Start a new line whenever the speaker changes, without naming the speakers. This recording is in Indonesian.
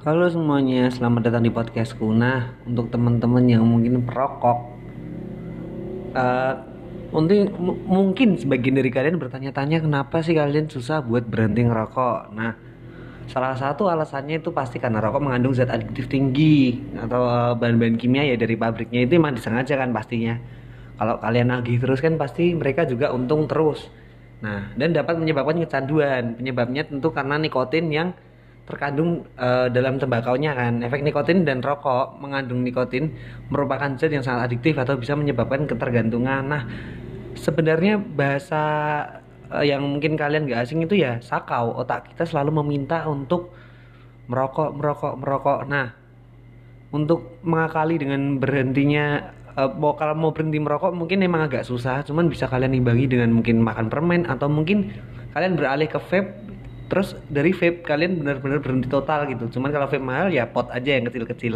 Halo semuanya, selamat datang di podcastku. Nah, untuk teman-teman yang mungkin perokok, uh, mungkin mungkin sebagian dari kalian bertanya-tanya kenapa sih kalian susah buat berhenti ngerokok. Nah, salah satu alasannya itu pasti karena rokok mengandung zat adiktif tinggi atau uh, bahan-bahan kimia ya dari pabriknya itu emang disengaja kan pastinya. Kalau kalian nagih terus kan pasti mereka juga untung terus. Nah, dan dapat menyebabkan kecanduan. Penyebabnya tentu karena nikotin yang terkandung uh, dalam tembakaunya kan. Efek nikotin dan rokok mengandung nikotin merupakan zat yang sangat adiktif atau bisa menyebabkan ketergantungan. Nah sebenarnya bahasa uh, yang mungkin kalian gak asing itu ya sakau. Otak kita selalu meminta untuk merokok merokok merokok. Nah untuk mengakali dengan berhentinya uh, mau kalau mau berhenti merokok mungkin emang agak susah. Cuman bisa kalian imbangi dengan mungkin makan permen atau mungkin kalian beralih ke vape terus dari vape kalian benar-benar berhenti total gitu. Cuman kalau vape mahal ya pot aja yang kecil-kecil